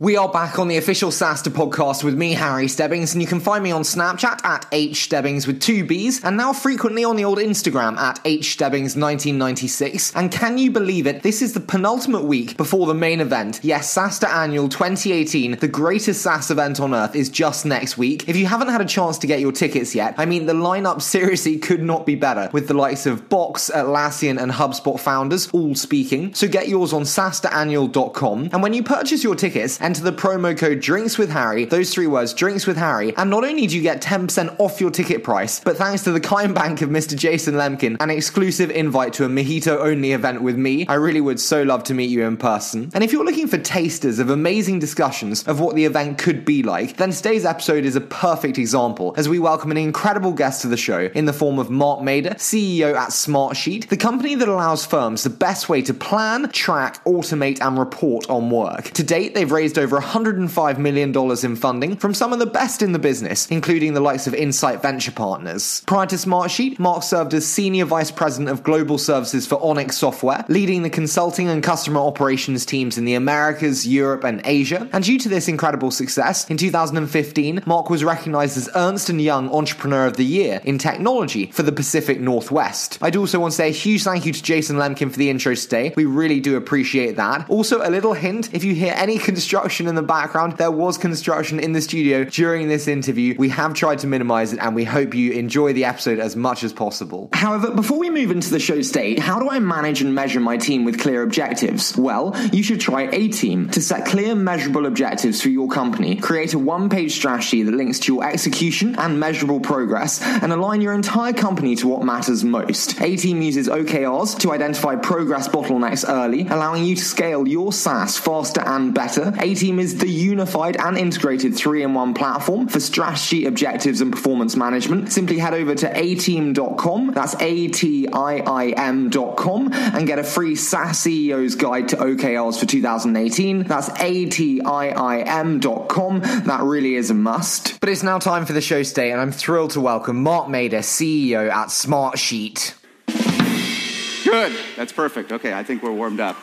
We are back on the official SaaStr podcast with me, Harry Stebbings, and you can find me on Snapchat at hstebbings with two B's, and now frequently on the old Instagram at hstebbings1996. And can you believe it? This is the penultimate week before the main event. Yes, SaaStr Annual 2018, the greatest SaaS event on earth, is just next week. If you haven't had a chance to get your tickets yet, I mean, the lineup seriously could not be better, with the likes of Box, Atlassian, and HubSpot founders all speaking. So get yours on SaaStrAnnual.com, and when you purchase your tickets, enter the promo code Drinks with Harry, those three words, Drinks with Harry, and not only do you get 10% off your ticket price, but thanks to the kind bank of Mr. Jason Lemkin, an exclusive invite to a mojito only event with me. I really would so love to meet you in person. And if you're looking for tasters of amazing discussions of what the event could be like, then today's episode is a perfect example as we welcome an incredible guest to the show in the form of Mark Mader, CEO at Smartsheet, the company that allows firms the best way to plan, track, automate, and report on work. To date, they've raised over $105 million in funding from some of the best in the business, including the likes of Insight Venture Partners. Prior to Smartsheet, Mark served as Senior Vice President of Global Services for Onyx Software, leading the consulting and customer operations teams in the Americas, Europe, and Asia. And due to this incredible success, in 2015, Mark was recognized as Ernst & Young Entrepreneur of the Year in technology for the Pacific Northwest. I'd also want to say a huge thank you to Jason Lemkin for the intro today. We really do appreciate that. Also, a little hint, if you hear any construction in the background, there was construction in the studio during this interview. We have tried to minimize it and we hope you enjoy the episode as much as possible. However, before we move into the show state, how do I manage and measure my team with clear objectives? Well, you should try Atiim to set clear, measurable objectives for your company. Create a one page strategy that links to your execution and measurable progress and align your entire company to what matters most. Atiim uses OKRs to identify progress bottlenecks early, allowing you to scale your SaaS faster and better. A Team is the unified and integrated three in one platform for strategy, objectives, and performance management. Simply head over to atiim.com, that's A T I I M.com, and get a free SaaS CEO's guide to OKRs for 2018. That's A T I I M.com. That really is a must. But it's now time for the show state, and I'm thrilled to welcome Mark Mader, CEO at Smartsheet. Good. That's perfect. Okay, I think we're warmed up.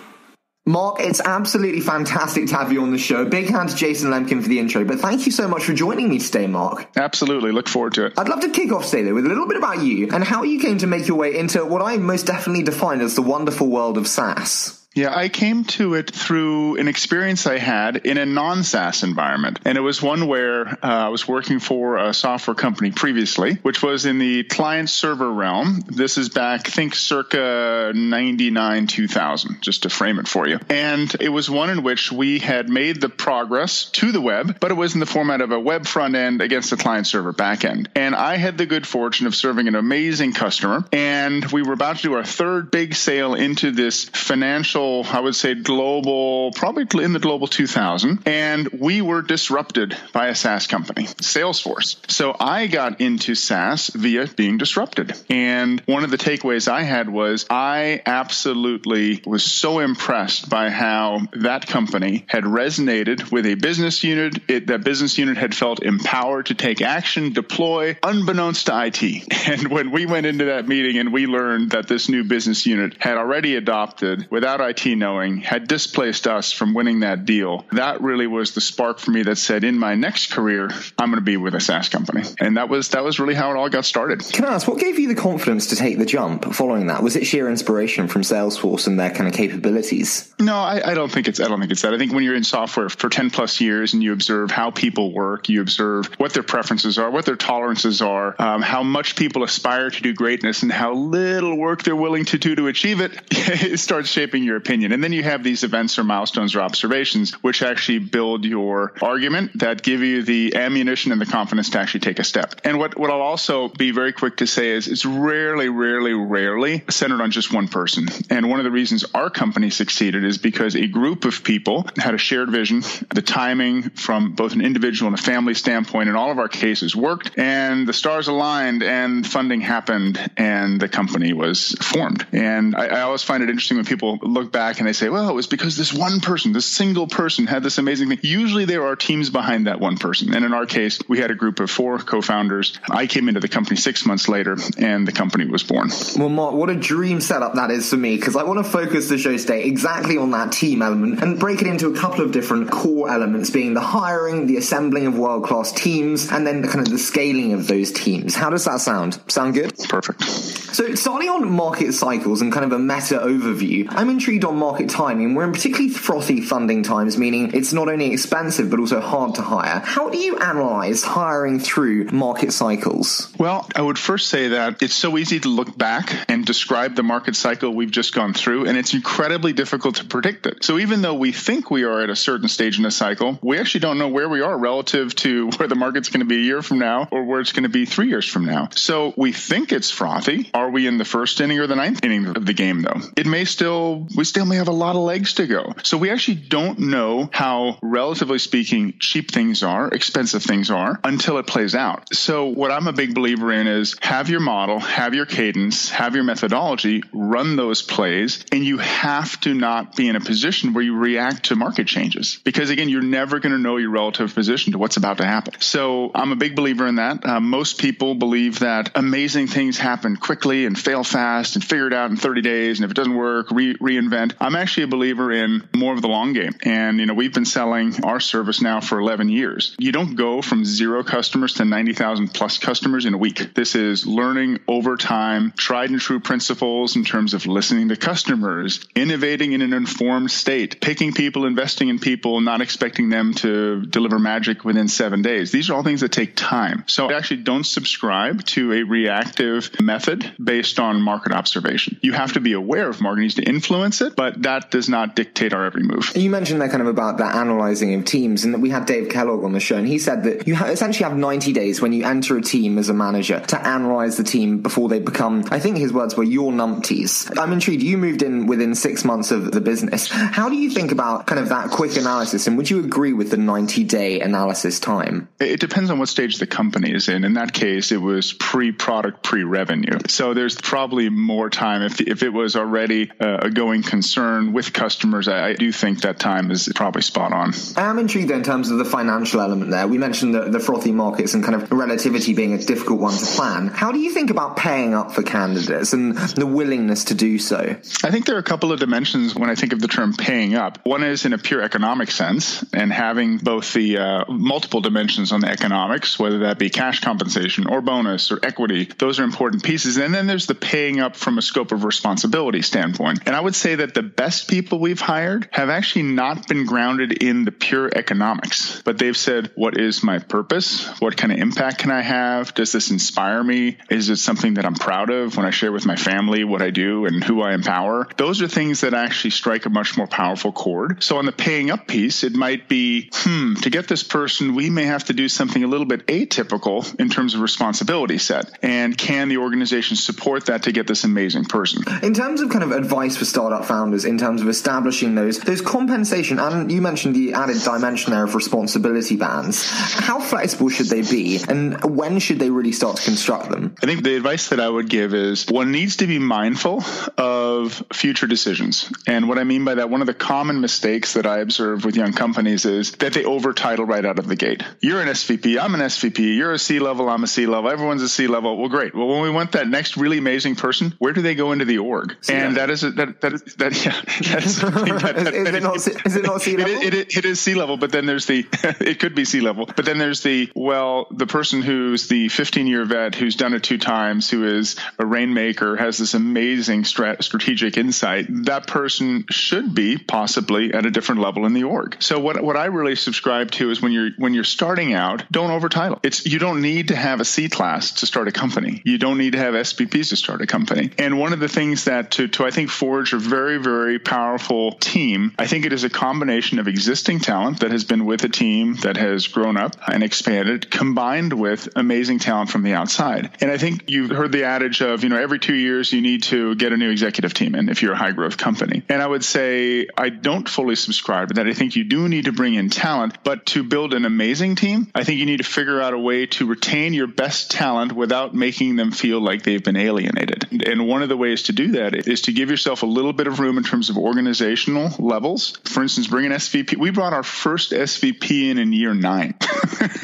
Mark, it's absolutely fantastic to have you on the show. Big hand to Jason Lemkin for the intro, but thank you so much for joining me today, Mark. Absolutely. Look forward to it. I'd love to kick off today, though, with a little bit about you and how you came to make your way into what I most definitely define as the wonderful world of SaaS. Yeah, I came to it through an experience I had in a non SaaS environment. And it was one where uh, I was working for a software company previously, which was in the client server realm. This is back, think circa 99, 2000, just to frame it for you. And it was one in which we had made the progress to the web, but it was in the format of a web front end against a client server back end. And I had the good fortune of serving an amazing customer. And we were about to do our third big sale into this financial I would say global, probably in the global 2000, and we were disrupted by a SaaS company, Salesforce. So I got into SaaS via being disrupted. And one of the takeaways I had was I absolutely was so impressed by how that company had resonated with a business unit. It, that business unit had felt empowered to take action, deploy, unbeknownst to IT. And when we went into that meeting and we learned that this new business unit had already adopted without IT knowing had displaced us from winning that deal, that really was the spark for me that said, in my next career, I'm going to be with a SaaS company. And that was that was really how it all got started. Can I ask, what gave you the confidence to take the jump following that? Was it sheer inspiration from Salesforce and their kind of capabilities? No, I, I don't think it's I don't think it's that. I think when you're in software for 10 plus years and you observe how people work, you observe what their preferences are, what their tolerances are, um, how much people aspire to do greatness, and how little work they're willing to do to achieve it, it starts shaping your opinion. And then you have these events or milestones or observations which actually build your argument that give you the ammunition and the confidence to actually take a step. And what, what I'll also be very quick to say is it's rarely, rarely, rarely centered on just one person. And one of the reasons our company succeeded is because a group of people had a shared vision, the timing from both an individual and a family standpoint in all of our cases worked, and the stars aligned and funding happened and the company was formed. And I, I always find it interesting when people look look back and they say, well, it was because this one person, this single person had this amazing thing. Usually there are teams behind that one person. And in our case, we had a group of four co-founders. I came into the company six months later and the company was born. Well, Mark, what a dream setup that is for me because I want to focus the show today exactly on that team element and break it into a couple of different core elements being the hiring, the assembling of world-class teams, and then the kind of the scaling of those teams. How does that sound? Sound good? Perfect. So, starting on market cycles and kind of a meta overview, I'm intrigued on market timing. We're in particularly frothy funding times, meaning it's not only expensive but also hard to hire. How do you analyze hiring through market cycles? Well, I would first say that it's so easy to look back and describe the market cycle we've just gone through, and it's incredibly difficult to predict it. So, even though we think we are at a certain stage in a cycle, we actually don't know where we are relative to where the market's going to be a year from now or where it's going to be three years from now. So, we think it's frothy. Are we in the first inning or the ninth inning of the game, though? It may still, we still may have a lot of legs to go. So we actually don't know how, relatively speaking, cheap things are, expensive things are, until it plays out. So what I'm a big believer in is have your model, have your cadence, have your methodology, run those plays, and you have to not be in a position where you react to market changes. Because again, you're never going to know your relative position to what's about to happen. So I'm a big believer in that. Uh, most people believe that amazing things happen quickly and fail fast and figure it out in 30 days. And if it doesn't work, re- reinvent. I'm actually a believer in more of the long game. And, you know, we've been selling our service now for 11 years. You don't go from zero customers to 90,000 plus customers in a week. This is learning over time, tried and true principles in terms of listening to customers, innovating in an informed state, picking people, investing in people, not expecting them to deliver magic within seven days. These are all things that take time. So I actually don't subscribe to a reactive method based on market observation. You have to be aware of market needs to influence it, but that does not dictate our every move. You mentioned there kind of about that analyzing of teams, and that we had Dave Kellogg on the show, and he said that you essentially have 90 days when you enter a team as a manager to analyze the team before they become, I think his words were, your numpties. I'm intrigued. You moved in within six months of the business. How do you think about kind of that quick analysis, and would you agree with the 90 day analysis time? It depends on what stage the company is in. In that case, it was pre product, pre revenue. So there's probably more time. If, if it was already uh, a going concern with customers, I, I do think that time is probably spot on. I am intrigued though, in terms of the financial element there. We mentioned the, the frothy markets and kind of relativity being a difficult one to plan. How do you think about paying up for candidates and the willingness to do so? I think there are a couple of dimensions when I think of the term paying up. One is in a pure economic sense and having both the uh, multiple dimensions on the economics, whether that be cash compensation or bonus or equity. Those are important pieces. And then there's the paying up from a scope of responsibility standpoint. And I would say that the best people we've hired have actually not been grounded in the pure economics, but they've said, what is my purpose? What kind of impact can I have? Does this inspire me? Is it something that I'm proud of when I share with my family what I do and who I empower? Those are things that actually strike a much more powerful chord. So on the paying up piece, it might be, hmm, to get this person, we may have to do something a little bit atypical in terms of responsibility set. And can the organization support that to get this amazing person? In terms of kind of advice for startup founders, in terms of establishing those those compensation, and you mentioned the added dimension there of responsibility bands. How flexible should they be, and when should they really start to construct them? I think the advice that I would give is one needs to be mindful of future decisions. And what I mean by that, one of the common mistakes that I observe with young companies is that they overtitle right out of the gate. You're an SVP, I'm an SVP, you're a C level, I'm a C level, everyone's a C level. Well, great. Well, when we want that next really amazing person, where do they go into the org? And that is a, that that is that yeah that's something that, that, is, it not, is it not C level? It, it, it, it is C level, but then there's the it could be C level, but then there's the well the person who's the 15 year vet who's done it two times, who is a rainmaker, has this amazing strat, strategic insight. That person should be possibly at a different level in the org. So what what I really subscribe to is when you're when you're starting out, don't overtitle. It's you don't need to have a C class to start a company. You don't need to have SVPs to start a company. And one of the things that to to I think forge a very very powerful team, I think it is a combination of existing talent that has been with a team that has grown up and expanded, combined with amazing talent from the outside. And I think you've heard the adage of you know every two years you need to get a new executive team in if you're a high growth company. And I would say I don't fully subscribe to that. I think you do need to bring in talent, but to build an amazing team, I think you need to figure out a way to retain your best talent without making them feel like they've been alienated. And one of the ways to do that is to give yourself a little bit of room in terms of organizational levels. For instance, bring an SVP. We brought our first SVP in in year nine.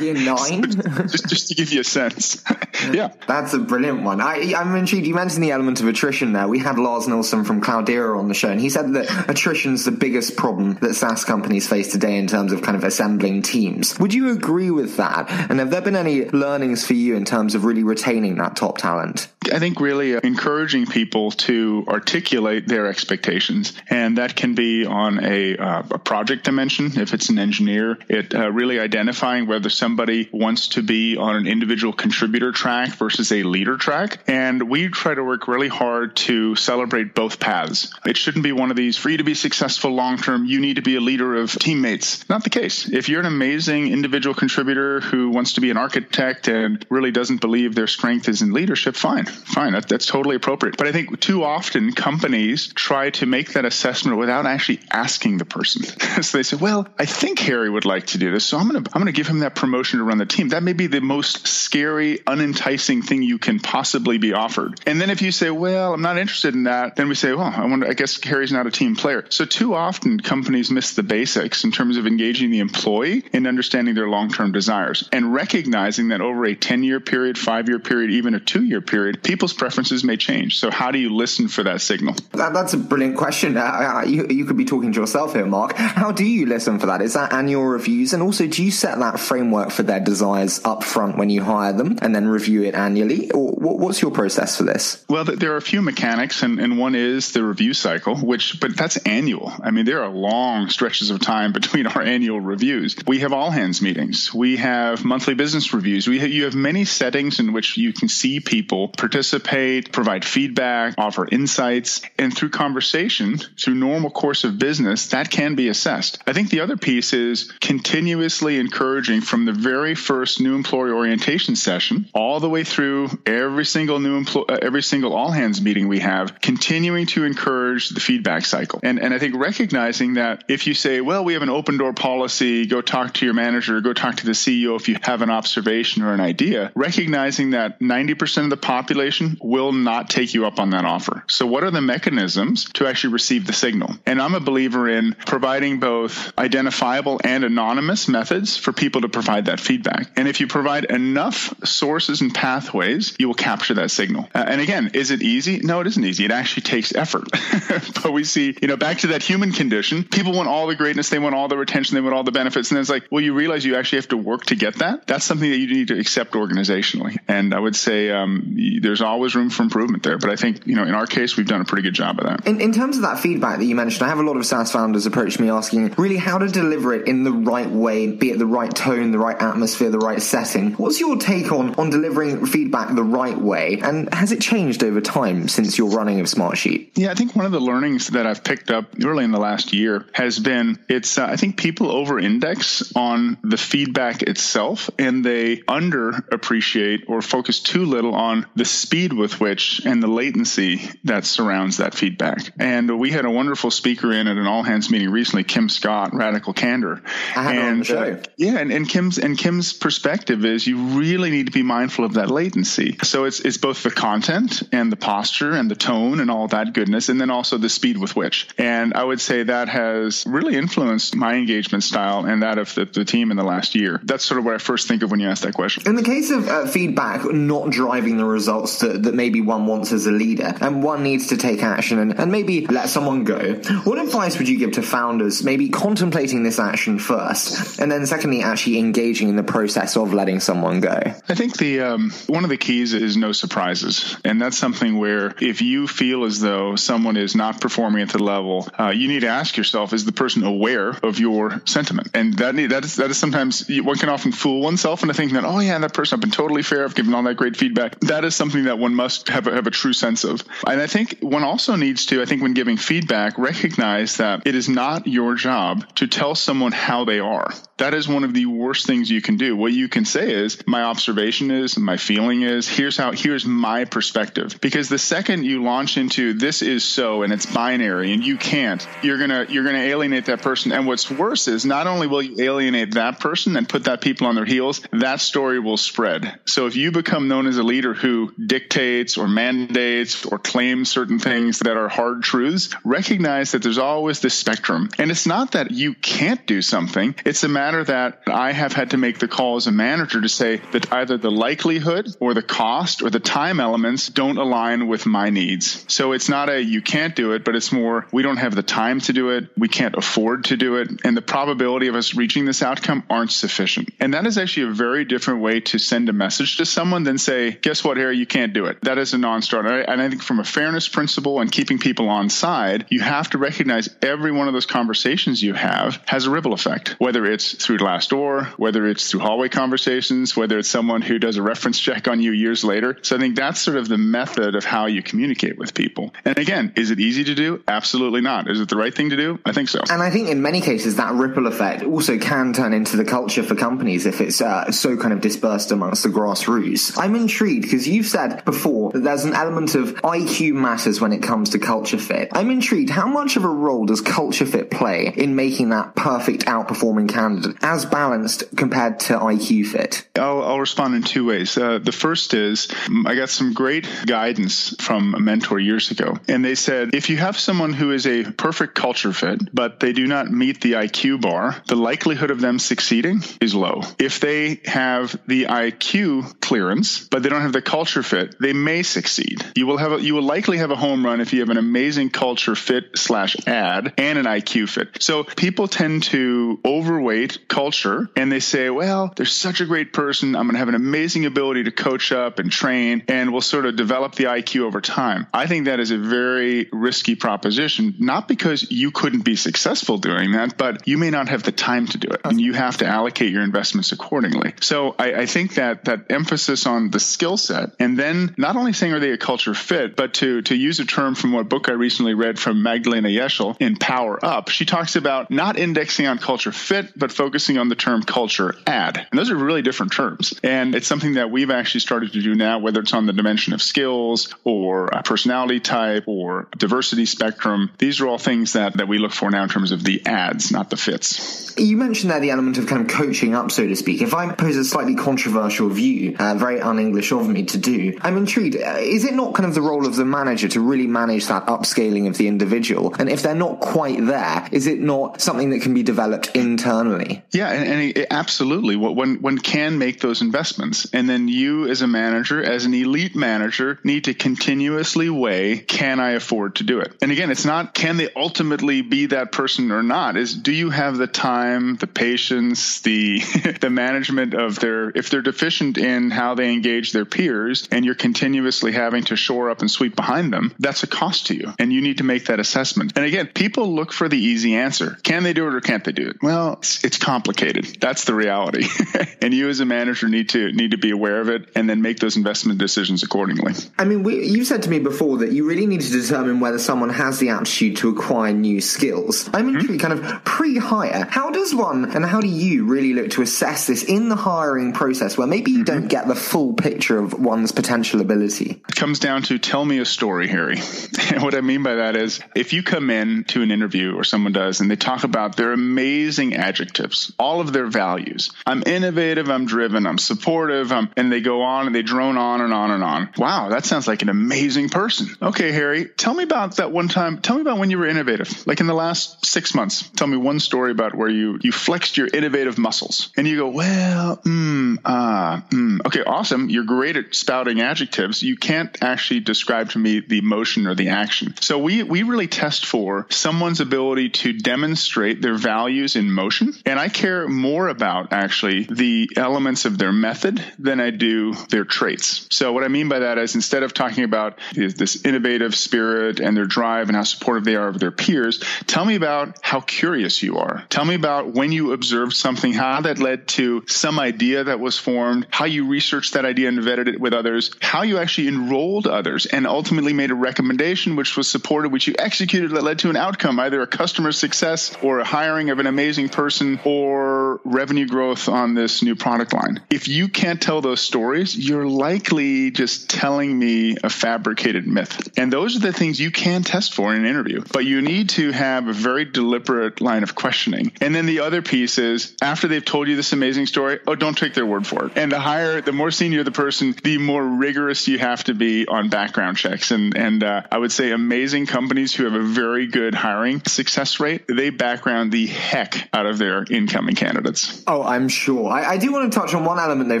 Year nine? just, just to give you a sense. yeah. That's a brilliant one. I, I'm intrigued. You mentioned the element of attrition there. We had Lars Nilsson from Cloudera on the show, and he said that attrition's the biggest problem that SaaS companies face today in terms of kind of assembling teams. Would you agree with that? And have there been any learnings for you in terms of really retaining that top talent? I think really encouraging people to articulate their expectations, and that can be on a, uh, a project dimension. If it's an engineer, it uh, really identifying whether somebody wants to be on an individual contributor track versus a leader track. And we try to work really hard to celebrate both paths. It shouldn't be one of these for you to be successful long term. You need to be a leader of teammates. Not the case. If you're an amazing individual contributor who wants to be an architect and really doesn't believe their strength is in leadership, fine fine. That, that's totally appropriate. But I think too often companies try to make that assessment without actually asking the person. so they say, well, I think Harry would like to do this. So I'm going to, I'm going to give him that promotion to run the team. That may be the most scary, unenticing thing you can possibly be offered. And then if you say, well, I'm not interested in that, then we say, well, I wonder, I guess Harry's not a team player. So too often companies miss the basics in terms of engaging the employee and understanding their long-term desires and recognizing that over a 10 year period, five year period, even a two year period, people's preferences may change. So, how do you listen for that signal? That, that's a brilliant question. Uh, uh, you, you could be talking to yourself here, Mark. How do you listen for that? Is that annual reviews? And also, do you set that framework for their desires up front when you hire them and then review it annually? Or what's your process for this? Well, there are a few mechanics, and, and one is the review cycle, which, but that's annual. I mean, there are long stretches of time between our annual reviews. We have all hands meetings. We have monthly business reviews. We have, you have many settings in which you can see people participate, provide feedback, offer insights, and through conversation, through normal course of business, that can be assessed. I think the other piece is continuously encouraging from the very first new employee orientation session all the way through every single new employee, uh, every single all hands meeting we have, continuing to encourage the feedback cycle. And, and I think recognizing that if you say, well, we have an open door policy, go talk to your manager, go talk to the CEO if you have an observation or an idea, recognizing that 90% of the population will not take you up on that offer. So, what are the mechanisms to actually receive the signal? And I'm a believer in providing both identifiable and anonymous methods for people to provide that feedback. And if you provide enough sources and pathways, you will capture that signal. Uh, and again, is it easy? No, it isn't easy. It actually takes effort. but we see, you know, back to that human condition, people want all the greatness, they want all the retention, they want all the benefits. And it's like, well, you realize you actually have to work to get that. That's something that you need to accept organizationally. And I would say um, there's always room for improvement there. But I think, you know, in our case, we've done a pretty good job of that. In, in terms of that feedback that you mentioned, I have a lot of SaaS founders approach me asking really how to deliver it in the right way, be it the right tone, the right atmosphere, the right setting. What's your take on, on delivering feedback the right way? And has it changed over time since your running of Smartsheet? Yeah, I think one of the learnings that I've picked up early in the last year has been it's, uh, I think people over index on the feedback itself and they under appreciate or focus too little on the speed with which and the latency that surrounds that feedback. And we had a wonderful speaker in at an all hands meeting recently, Kim Scott, Radical Candor. and uh, yeah, and, and Kim's and Kim's perspective is you really need to be mindful of that latency. So it's it's both the content and the posture and the tone and all that goodness, and then also the speed with which. And I would say that has really influenced my engagement style and that of the, the team in the last year. That's sort of what I first think of when you ask that question. In the case of uh, feedback not driving the results that, that maybe one wants as a leader, and one needs to take action and, and maybe let someone go, what advice would you give to founders maybe contemplating this action first, and then secondly, actually engaging in the process of letting someone go? I think the um, one of the keys is no surprises, and that's something where if you feel as though someone is not performing at the level, uh, you need to ask yourself: Is the person aware of your sentiment? And that that is that is sometimes one can often fool oneself into thinking that oh yeah, that person I've been totally fair, I've given all that great feedback. That is something that one must have a, have a true sense of. And I think one also needs to, I think, when giving feedback, recognize that it is not your job to tell someone how they are. That is one of the worst things you can do. What you can say is, my observation is, my feeling is, here's how, here's my perspective. Because the second you launch into this is so and it's binary and you can't, you're gonna you're gonna alienate that person. And what's worse is not only will you alienate that person and put that people on their heels, that story will spread. So if you become known as a leader who dictates or mandates or claims certain things that are hard truths, recognize that there's always this spectrum. And it's not that you can't do something, it's a matter that I have had to make the call as a manager to say that either the likelihood or the cost or the time elements don't align with my needs. So it's not a you can't do it, but it's more we don't have the time to do it, we can't afford to do it, and the probability of us reaching this outcome aren't sufficient. And that is actually a very different way to send a message to someone than say, guess what, Harry, you can't do it. That is a non starter. And I think from a fairness principle and keeping people on side, you have to recognize every one of those conversations you have has a ripple effect, whether it's through Glassdoor, whether it's through hallway conversations, whether it's someone who does a reference check on you years later. So I think that's sort of the method of how you communicate with people. And again, is it easy to do? Absolutely not. Is it the right thing to do? I think so. And I think in many cases that ripple effect also can turn into the culture for companies if it's uh, so kind of dispersed amongst the grassroots. I'm intrigued because you've said before that there's an element of IQ matters when it comes to culture fit. I'm intrigued. How much of a role does culture fit play in making that perfect outperforming candidate as balanced compared to IQ fit? I'll, I'll respond in two ways. Uh, the first is I got some great guidance from a mentor years ago, and they said if you have someone who is a perfect culture fit, but they do not meet the IQ bar, the likelihood of them succeeding is low. If they have the IQ clearance, but they don't have the culture fit, they may succeed. You will have a, you will likely have a home run if you have an amazing culture fit slash ad and an IQ fit. So people tend to overweight culture and they say, well, there's such a great person. I'm going to have an amazing ability to coach up and train and we'll sort of develop the IQ over time. I think that is a very risky proposition, not because you couldn't be successful doing that, but you may not have the time to do it and you have to allocate your investments accordingly. So I, I think that that emphasis on the skill set and then not only saying are they a culture fit, but to, to use a term from what book I recently read from Magdalena Yeşil in Power Up, she talks about not indexing on culture fit, but focusing on the term culture add. And those are really different terms. And it's something that we've actually started to do now, whether it's on the dimension of skills or personality type or diversity spectrum. These are all things that, that we look for now in terms of the ads, not the fits. You mentioned there the element of kind of coaching up, so to speak. If I pose a slightly controversial view, uh, very un-English of me to do, I'm intrigued. Uh, is it not kind of the role of the manager to really manage that upscaling of the individual? And if they're not quite there, is it not something that can be developed internally? Yeah, and, and it, absolutely. One, one can make those investments. And then you as a manager, as an elite manager, need to continuously weigh, can I afford to do it? And again, it's not can they ultimately be that person or not, is do you have the time, the patience, the the management of their if they're deficient in how they engage their peers and you're continuously having to shore up and sweep behind them, that's a cost to you. And you need to make that assessment. And again, people look for the easy answer. Can they do it or can't they do it? Well, it's, it's complicated. That's the reality. and you as a manager need to need to be aware of it and then make those investment decisions accordingly. I mean, we, you said to me before that you really need to determine whether someone has the aptitude to acquire new skills. I'm intrigued, mm-hmm. kind of pre-hire. How does one and how do you really look to assess this in the hiring process where maybe you mm-hmm. don't get the full picture of one's potential ability? It comes down to tell me a story, Harry. and what I mean by that is if you come in to an interview or someone does and they talk about their amazing adjectives, all of their values. I'm innovative, I'm driven, I'm supportive, I'm, and they go on and they drone on and on and on. Wow, that sounds like an amazing person. Okay, Harry, tell me about that one time. Tell me about when you were innovative, like in the last six months. Tell me one story about where you you flexed your innovative muscles, and you go, well, hmm, ah, uh, mm. okay, awesome. You're great at spouting adjectives. You can't actually describe to me the emotion or the action. So we we really test for someone's ability to demonstrate their values in motion, and I care more about actually the elements of their method than I do their traits. So what I mean by that is instead of talking about this innovative spirit and their drive and how supportive they are of their peers, tell me about how curious you are. Tell me about when you observed something, how that led to some idea that was formed, how you researched that idea and vetted it with others, how you actually enrolled others and ultimately made a recommendation which was supported, which you executed that led to an outcome, either a customer success or a hiring of an amazing person or revenue growth on this new product line. If you can't tell those stories, you're likely just telling me a fabricated myth. And those are the things you can test for in an interview. But you need to have a very deliberate line of questioning. And then the other piece is after they've told you this amazing story, oh, don't take their word for it. And the higher, the more senior the person, the more rigorous you have to be on background checks. And and uh, I would say amazing companies who have a very good hiring success rate, they background the heck out of their incoming candidates. Oh, I'm sure. I, I do want to touch on one element though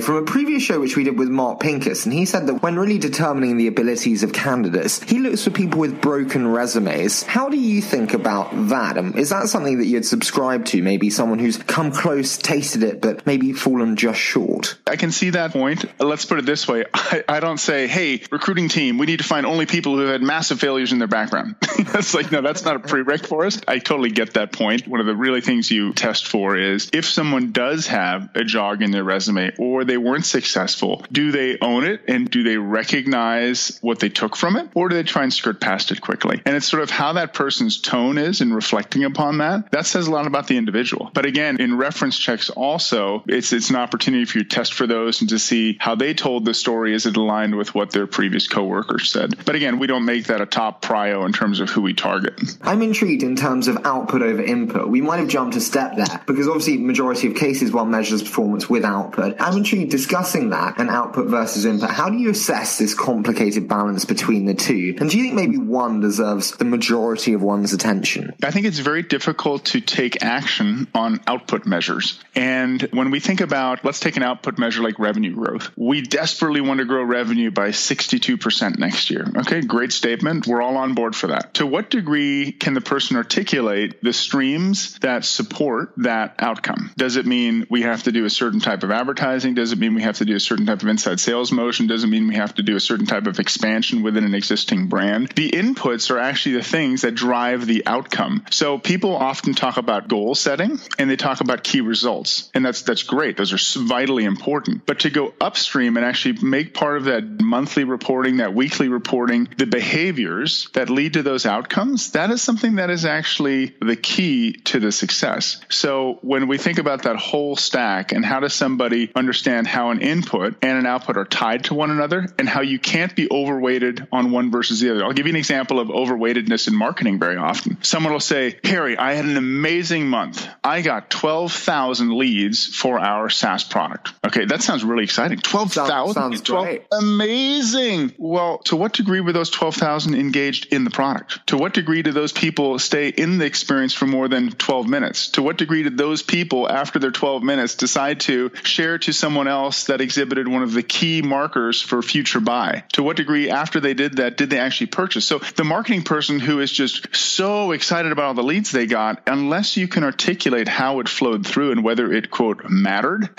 from a previous show which we did with Mark Pincus, and he said that when really determining the abilities of candidates, he looks for people with broken resumes. How do you think about that? Um, is that something that you'd subscribe to? Maybe someone who's come close, tasted it, but maybe fallen just short. I can see that point. Let's put it this way: I, I don't say, "Hey, recruiting team, we need to find only people who have had massive failures in their background." that's like, no, that's not a prereq for us. I totally get that point. One of the really things you test for is if someone does have a jog in their resume or they weren't successful, do they own it and do they recognize what they took from it, or do they try and skirt past it quickly? And it's sort of how that person's tone is in reflecting upon that. That says a lot about the individual. But again, in reference checks, also, it's it's an opportunity for you to test for those and to see how they told the story. Is it aligned with what their previous coworkers said? But again, we don't make that a top prio in terms of who we target. I'm intrigued in terms of output over input. We might have jumped a step there because obviously, majority of cases one measures performance with output. I'm intrigued discussing that and output versus input. How do you assess this complicated balance between the two? And do you think maybe one deserves the majority of one's attention? I think it's very difficult to take action on output measures. And when we think about, let's take an output measure like revenue growth. We desperately want to grow revenue by 62% next year. Okay, great statement. We're all on board for that. To what degree can the person articulate the streams that support that outcome? Does it mean we have to do a certain type of advertising? Does it mean we have to do a certain type of inside sales motion? Does it mean we have to do a certain type of expansion within an existing brand? The inputs are actually the things that drive the outcome. So people often talk about goal setting and they talk about key results. And that's that's great. Those are vitally important. But to go upstream and actually make part of that monthly reporting, that weekly reporting, the behaviors that lead to those outcomes, that is something that is actually the key to the success. So when we think about that whole stack and how does somebody understand how an input and an output are tied to one another and how you can't be overweighted on one versus the other. I'll give you an example of overweightedness in marketing very often. Someone will say, Harry, I had an amazing month. I got 12,000 leads for our SaaS product. Okay, that sounds really exciting. 12,000? Sounds 12, great. Amazing. Well, to what degree were those 12,000 engaged in the product? To what degree did those people stay in the experience for more than 12 minutes? To what degree did those people, after their 12 minutes, decide to share to someone else that exhibited one of the key markers for future buy? To what degree, after they did that, did they actually purchase? So the marketing person who is just so excited about all the leads they got, unless you can articulate how it flowed through and whether it, quote, mattered,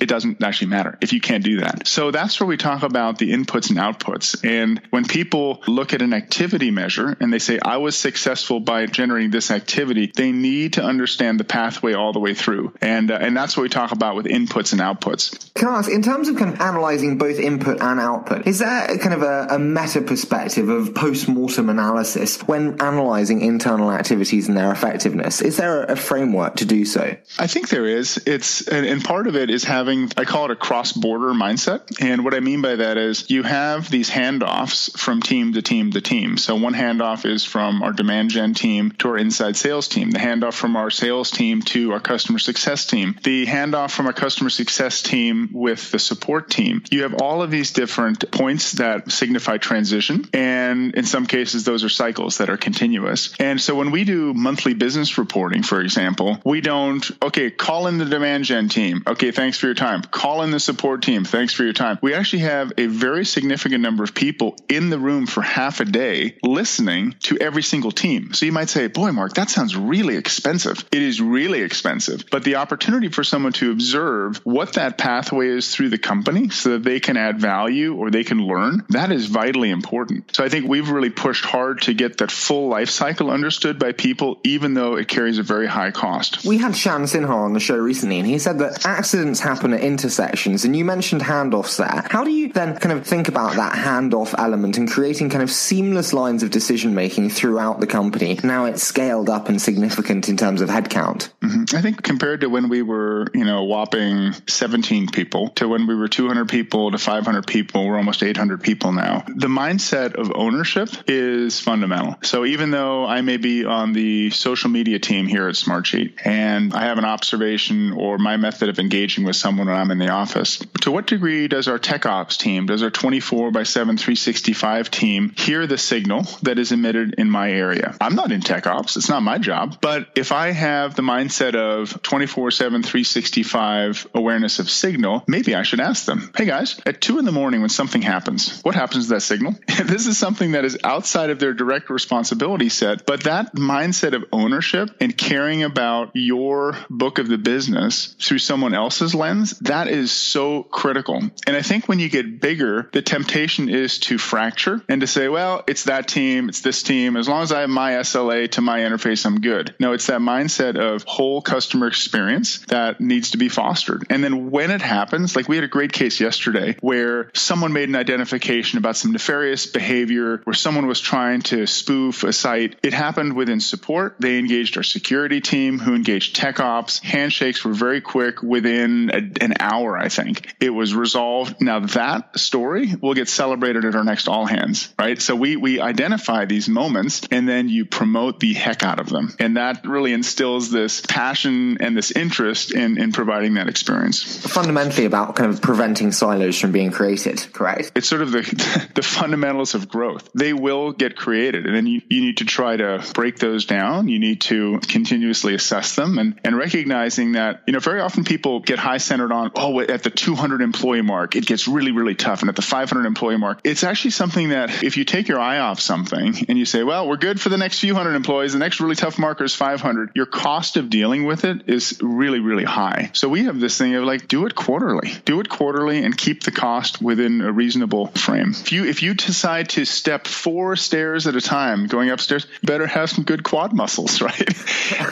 it doesn't actually matter if you can't do that. So that's where we talk about the inputs and outputs. And when people look at an activity measure and they say, I was successful by generating this activity, they need to understand the pathway all the way through. And, uh, and that's what we talk about with inputs and outputs. Can I ask, in terms of kind of analyzing both input and output, is there kind of a, a meta perspective of post-mortem analysis when analyzing internal activities and their effectiveness? Is there a, framework to do so? I think there is. It's, and, and part of it is having, I call it a cross-border mindset. And what I mean by that is you have these handoffs from team to team to team. So one handoff is from our demand gen team to our inside sales team, the handoff from our sales team to our customer success team, the handoff from our customer success team with the support team. You have all of these different points that signify transition. And in some cases, those are cycles that are continuous. And so when we do monthly business reporting, for example, we don't, okay, call in the demand gen team. Okay, thanks for your time. Call in the support team. Thanks for your time. We actually have a very significant number of people in the room for half a day listening to every single team. So you might say, boy, Mark, that sounds really expensive. It is really expensive. But the opportunity for someone to observe what that pathway is through the company so that they can add value or they can learn, that is vitally important. So I think we've really pushed hard to get that full life cycle understood by people, even though it carries a very high cost. We had Shan Sinha on the show recently, and he said that accidents happen at intersections. And you mentioned handoffs there. How do you then kind of think about that handoff element and creating kind of seamless lines of decision making throughout the company? Now it's scaled up and significant in terms of headcount. Mm-hmm. I think compared to when we were, you know, whopping 17 people to when we were 200 people to 500 people, we're almost 800 people now. The mindset of ownership is fundamental. So even though I may be on the social media team here at Smartsheet and I have an observation or my method of engaging with someone when I'm in the office, to what degree does our tech ops team, does our 24 by 7 365 team hear the signal that is emitted in my area? I'm not in tech ops. It's not my job. But if I have the mindset of 24 7 365 awareness of signal, maybe I should ask them, hey guys, at two in the morning when something happens, what happens to that signal? this is something that is outside of their direct responsibility set, but that mindset of ownership and caring about your book of the business through someone else's lens, that is so critical. And I think when you get bigger, the temptation is to fracture and to say, well, it's that team, it's this team. As long as I have my SLA to my interface, I'm good. No, it's that mindset of whole customer experience that needs to be fostered. And then when it happens, like we had a great case yesterday where someone made an identification about some nefarious behavior where someone was trying to spoof a site. It happened within support. They engaged our security team who engaged tech ops. Handshakes were very quick within a, an hour, I think. It was resolved. Now that story will get celebrated at our next all hands, right? So we, we identify these moments and then you promote the heck out of them. And that really instills this passion and this interest in, in providing that experience. Fundamentally about kind of preventing silos from being created, correct? It's sort of the, the fundamentals of growth. They will get created and then you, you need to try to break those down. You need to continuously assess them and, and recognizing that, you know, very often people get high centered on, oh, at the 200 employee mark, it gets really, really tough. And at the 500 employee mark, it's actually something that if you take your eye off something and you say, well, we're good for the next few hundred employees, the next really tough marker is 500, your cost of dealing with it is really, really high. So we have this thing of like, do it quarterly, do it quarterly and keep the cost within a reasonable frame. If you, if you decide to step four stairs at a time going upstairs, better have some good quad muscles, right?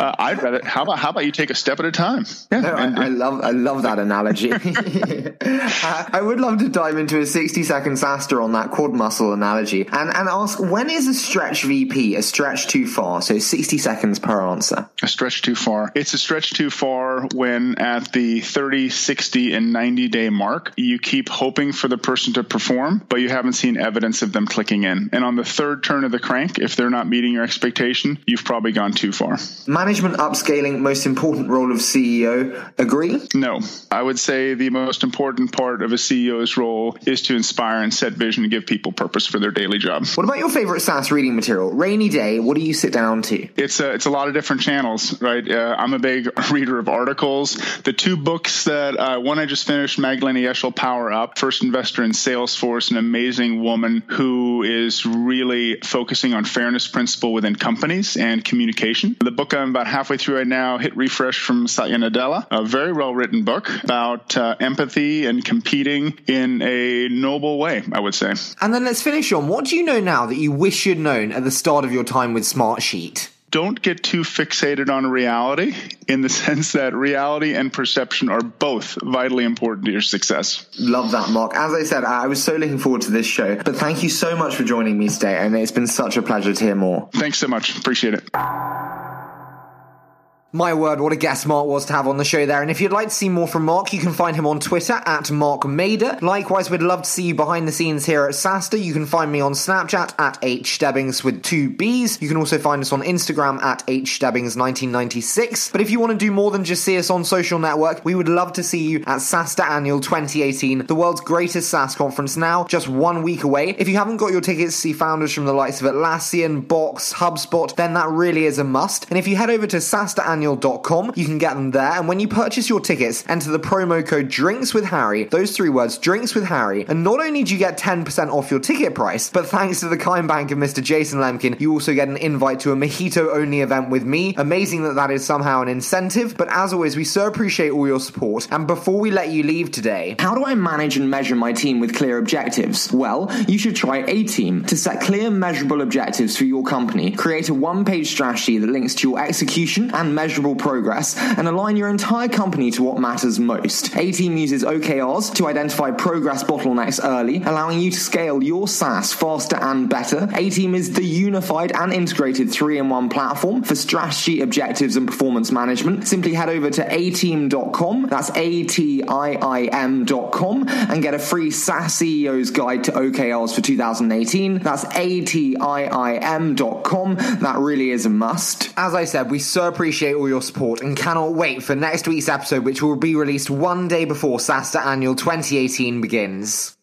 uh, I'd rather, how about, how about you take a step at a time? Yeah. No, I, I, love, I love that analogy. I would love to dive into a 60 second SaaStr on that quad muscle analogy and, and ask when is a stretch VP a stretch too far? So 60 seconds per answer. A stretch too far. It's a stretch too far when at the 30, 60, and 90 day mark, you keep hoping for the person to perform, but you haven't seen evidence of them clicking in. And on the third turn of the crank, if they're not meeting your expectation, you've probably gone too far. Management upscaling, most important role of CEO. Agree? No. I would say the most important part of a CEO's role is to inspire and set vision and give people purpose for their daily job. What about your favorite SaaS reading material? Rainy day, what do you sit down to? It's a, it's a lot of different channels, right? Uh, I'm a big reader of articles. The two books that uh, one I just finished, Magdalena Yeşil Power Up, first investor in Salesforce, an amazing woman who is really focusing on fairness principle within companies and communication. The book I'm about halfway through right now, Hit Refresh from Satya Nadella, a very well written book about uh, empathy and competing in a noble way, I would say. And then let's finish on what do you know now that you wish you'd known at the start of your time with Smartsheet? don't get too fixated on reality in the sense that reality and perception are both vitally important to your success. Love that, Mark. As I said, I was so looking forward to this show, but thank you so much for joining me today, and it's been such a pleasure to hear more. Thanks so much. Appreciate it. My word, what a guest Mark was to have on the show there. And if you'd like to see more from Mark, you can find him on Twitter at Mark Mader. Likewise, we'd love to see you behind the scenes here at SaaStr. You can find me on Snapchat at hstebbings with two B's. You can also find us on Instagram at hstebbings1996. But if you want to do more than just see us on social network, we would love to see you at SaaStr Annual 2018, the world's greatest SaaS conference now, just one week away. If you haven't got your tickets to see founders from the likes of Atlassian, Box, HubSpot, then that really is a must. And if you head over to SaaStr You can get them there. And when you purchase your tickets, enter the promo code Drinks with Harry. Those three words, Drinks with Harry. And not only do you get 10% off your ticket price, but thanks to the kind bank of Mr. Jason Lemkin, you also get an invite to a mojito only event with me. Amazing that that is somehow an incentive. But as always, we so appreciate all your support. And before we let you leave today, how do I manage and measure my team with clear objectives? Well, you should try Atiim to set clear, measurable objectives for your company. Create a one page strategy that links to your execution and measure measurable progress and align your entire company to what matters most. Atiim uses OKRs to identify progress bottlenecks early, allowing you to scale your SaaS faster and better. Atiim is the unified and integrated three in one platform for strategy, objectives, and performance management. Simply head over to atiim.com, that's A T I I M.com, and get a free SaaS CEO's guide to OKRs for 2018. That's A T I I M.com. That really is a must. As I said, we so appreciate all your support and cannot wait for next week's episode, which will be released one day before SaaStr Annual 2018 begins.